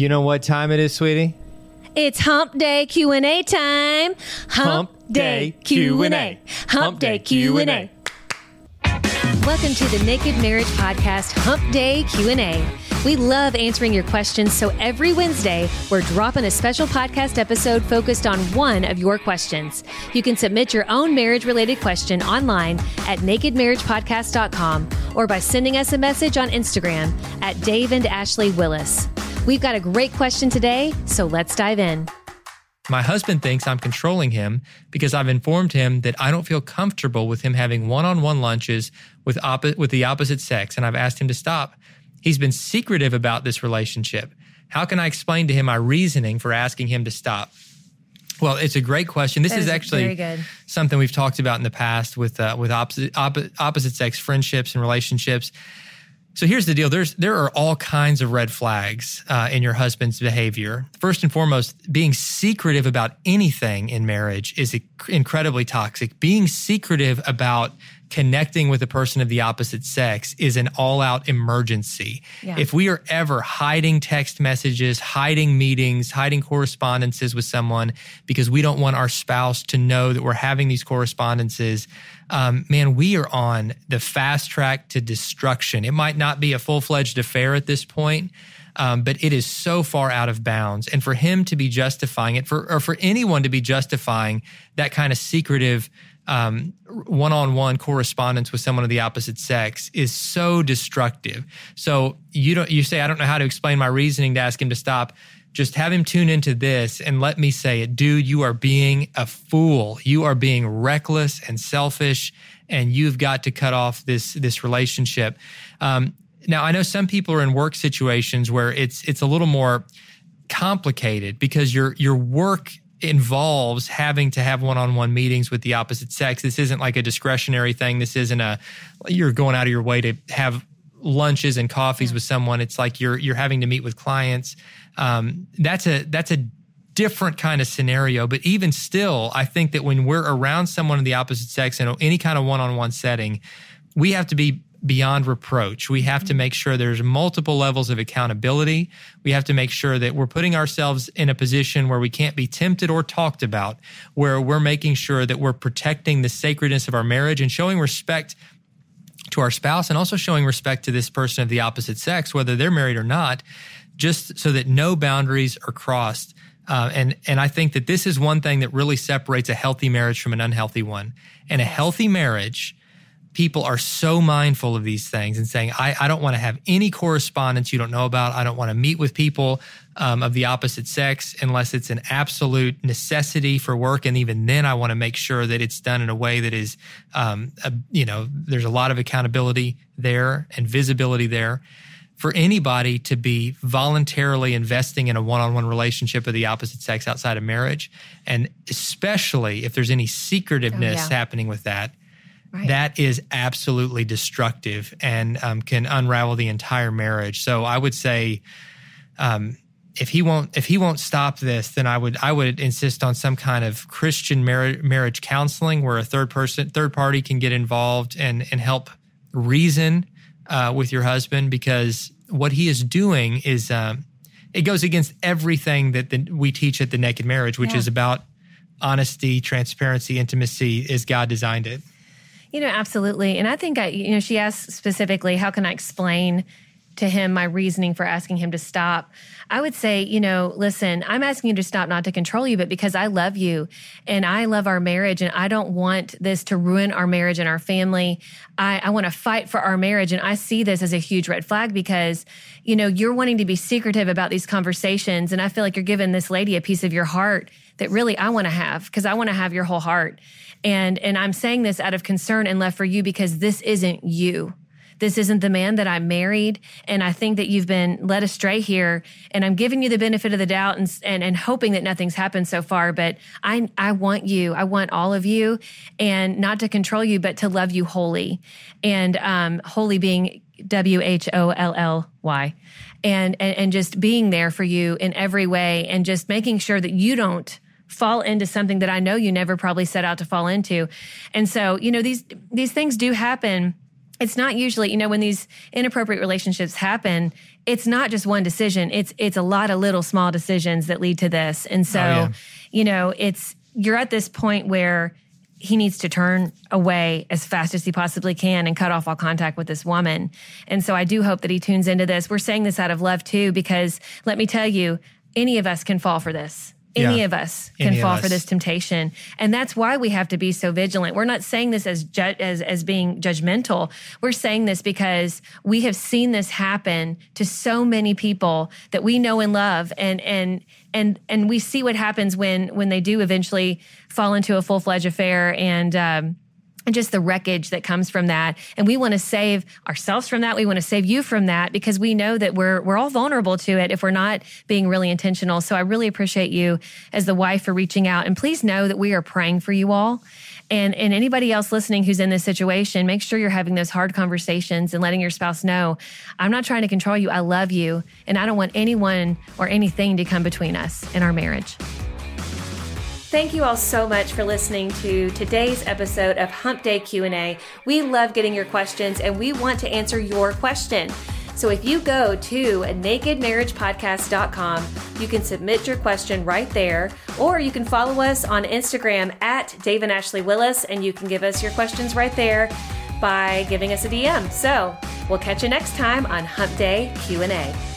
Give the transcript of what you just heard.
You know what time it is, sweetie? It's Hump Day Q and A time. Hump, Day Q and A. Hump Day Q and A. Welcome to the Naked Marriage Podcast Hump Day Q and A. We love answering your questions, so every Wednesday we're dropping a special podcast episode focused on one of your questions. You can submit your own marriage-related question online at nakedmarriagepodcast.com or by sending us a message on Instagram at Dave and Ashley Willis. We've got a great question today, so let's dive in. My husband thinks I'm controlling him because I've informed him that I don't feel comfortable with him having one-on-one lunches with oppo- with the opposite sex and I've asked him to stop. He's been secretive about this relationship. How can I explain to him my reasoning for asking him to stop? Well, it's a great question. This is, is actually something we've talked about in the past with uh, with opposite oppo- opposite sex friendships and relationships. So here's the deal: there's there are all kinds of red flags uh, in your husband's behavior. First and foremost, being secretive about anything in marriage is incredibly toxic. Being secretive about connecting with a person of the opposite sex is an all-out emergency. Yeah. If we are ever hiding text messages, hiding meetings, hiding correspondences with someone because we don't want our spouse to know that we're having these correspondences, um, man, we are on the fast track to destruction. It might not be a full fledged affair at this point. Um, but it is so far out of bounds, and for him to be justifying it, for or for anyone to be justifying that kind of secretive um, one-on-one correspondence with someone of the opposite sex is so destructive. So you don't you say I don't know how to explain my reasoning to ask him to stop. Just have him tune into this and let me say it, dude. You are being a fool. You are being reckless and selfish, and you've got to cut off this this relationship. Um, now I know some people are in work situations where it's it's a little more complicated because your your work involves having to have one-on-one meetings with the opposite sex. This isn't like a discretionary thing. This isn't a you're going out of your way to have lunches and coffees with someone. It's like you're you're having to meet with clients. Um, that's a that's a different kind of scenario. But even still, I think that when we're around someone of the opposite sex in any kind of one-on-one setting, we have to be beyond reproach. We have to make sure there's multiple levels of accountability. We have to make sure that we're putting ourselves in a position where we can't be tempted or talked about, where we're making sure that we're protecting the sacredness of our marriage and showing respect to our spouse and also showing respect to this person of the opposite sex, whether they're married or not, just so that no boundaries are crossed. Uh, and and I think that this is one thing that really separates a healthy marriage from an unhealthy one. And a healthy marriage, people are so mindful of these things and saying, I, I don't want to have any correspondence you don't know about. I don't want to meet with people um, of the opposite sex unless it's an absolute necessity for work. And even then, I want to make sure that it's done in a way that is, um, a, you know, there's a lot of accountability there and visibility there. For anybody to be voluntarily investing in a one on one relationship with the opposite sex outside of marriage, and especially if there's any secretiveness Oh, yeah. happening with that, Right. that is absolutely destructive and um, can unravel the entire marriage. So I would say, um, if he won't if he won't stop this, then I would I would insist on some kind of Christian marriage marriage counseling where a third person third party can get involved and and help reason uh, with your husband because what he is doing is um, it goes against everything that the, we teach at the Naked Marriage, which Yeah. is about honesty, transparency, intimacy, as God designed it. You know, absolutely. And I think I, you know, she asked specifically, how can I explain to him my reasoning for asking him to stop? I would say, you know, listen, I'm asking you to stop not to control you, but because I love you and I love our marriage and I don't want this to ruin our marriage and our family. I, I want to fight for our marriage. And I see this as a huge red flag because, you know, you're wanting to be secretive about these conversations. And I feel like you're giving this lady a piece of your heart that really I want to have because I want to have your whole heart. And and I'm saying this out of concern and love for you because this isn't you. This isn't the man that I married, and I think that you've been led astray here. And I'm giving you the benefit of the doubt and and, and hoping that nothing's happened so far. But I I want you, I want all of you, and not to control you, but to love you wholly, and um, holy being W H O L L Y, and and and just being there for you in every way, and just making sure that you don't fall into something that I know you never probably set out to fall into. And so, you know, these these things do happen it's not usually, you know, when these inappropriate relationships happen, it's not just one decision. It's it's a lot of little small decisions that lead to this. And so, oh, yeah. you know, it's you're at this point where he needs to turn away as fast as he possibly can and cut off all contact with this woman. And so I do hope that he tunes into this. We're saying this out of love too, because let me tell you, any of us can fall for this any yeah. of us can any fall for this temptation. And that's why we have to be so vigilant. We're not saying this as ju- as as being judgmental. We're saying this because we have seen this happen to so many people that we know and love. And and and and we see what happens when when they do eventually fall into a full-fledged affair and um, and just the wreckage that comes from that. And we want to save ourselves from that. We want to save you from that because we know that we're we're all vulnerable to it if we're not being really intentional. So I really appreciate you as the wife for reaching out. And please know that we are praying for you all. And and anybody else listening who's in this situation, make sure you're having those hard conversations and letting your spouse know, I'm not trying to control you. I love you and I don't want anyone or anything to come between us in our marriage. Thank you all so much for listening to today's episode of Hump Day Q&A. We love getting your questions and we want to answer your question. So if you go to nakedmarriagepodcast.com, you can submit your question right there, or you can follow us on Instagram at Dave and Ashley Willis, and you can give us your questions right there by giving us a DM. So we'll catch you next time on Hump Day Q&A.